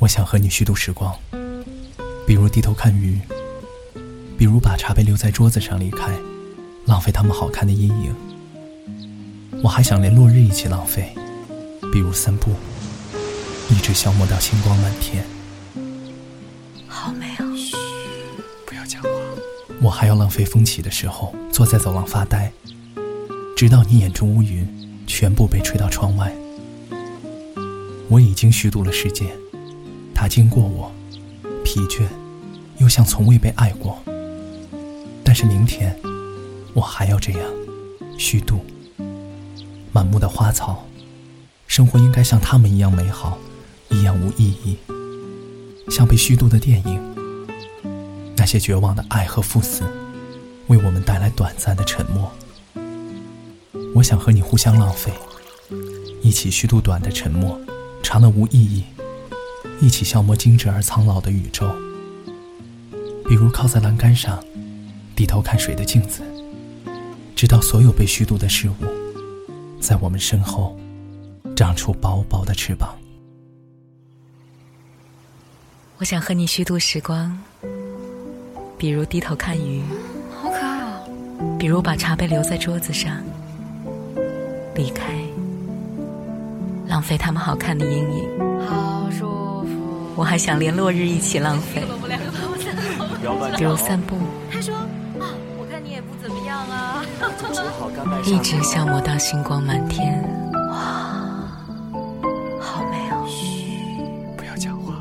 我想和你虚度时光，比如低头看鱼，比如把茶杯留在桌子上离开，浪费他们好看的阴影。我还想连落日一起浪费，比如散步，一直消磨到星光满天。好美哦！嘘，不要讲话。我还要浪费风起的时候，坐在走廊发呆，直到你眼中乌云全部被吹到窗外。我已经虚度了时间。他经过我，疲倦，又像从未被爱过。但是明天，我还要这样虚度。满目的花草，生活应该像他们一样美好，一样无意义。像被虚度的电影，那些绝望的爱和赴死，为我们带来短暂的沉默。我想和你互相浪费，一起虚度短的沉默，长的无意义。一起消磨精致而苍老的宇宙，比如靠在栏杆上，低头看水的镜子，直到所有被虚度的事物，在我们身后长出薄薄的翅膀。我想和你虚度时光，比如低头看鱼，好可爱哦；比如把茶杯留在桌子上，离开，浪费他们好看的阴影。我还想连落日一起浪费，比如散步。他说：“啊，我看你也不怎么样啊。”一直消磨到星光满天。哇，好美哦！嘘，不要讲话。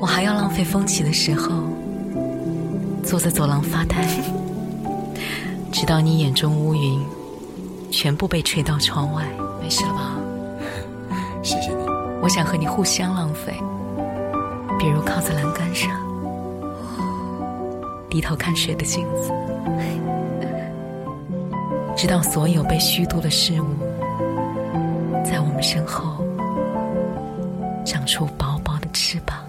我还要浪费风起的时候，坐在走廊发呆，直到你眼中乌云全部被吹到窗外。没事了吧？谢谢你。我想和你互相浪费。比如靠在栏杆上，低头看水的镜子，直到所有被虚度的事物，在我们身后长出薄薄的翅膀。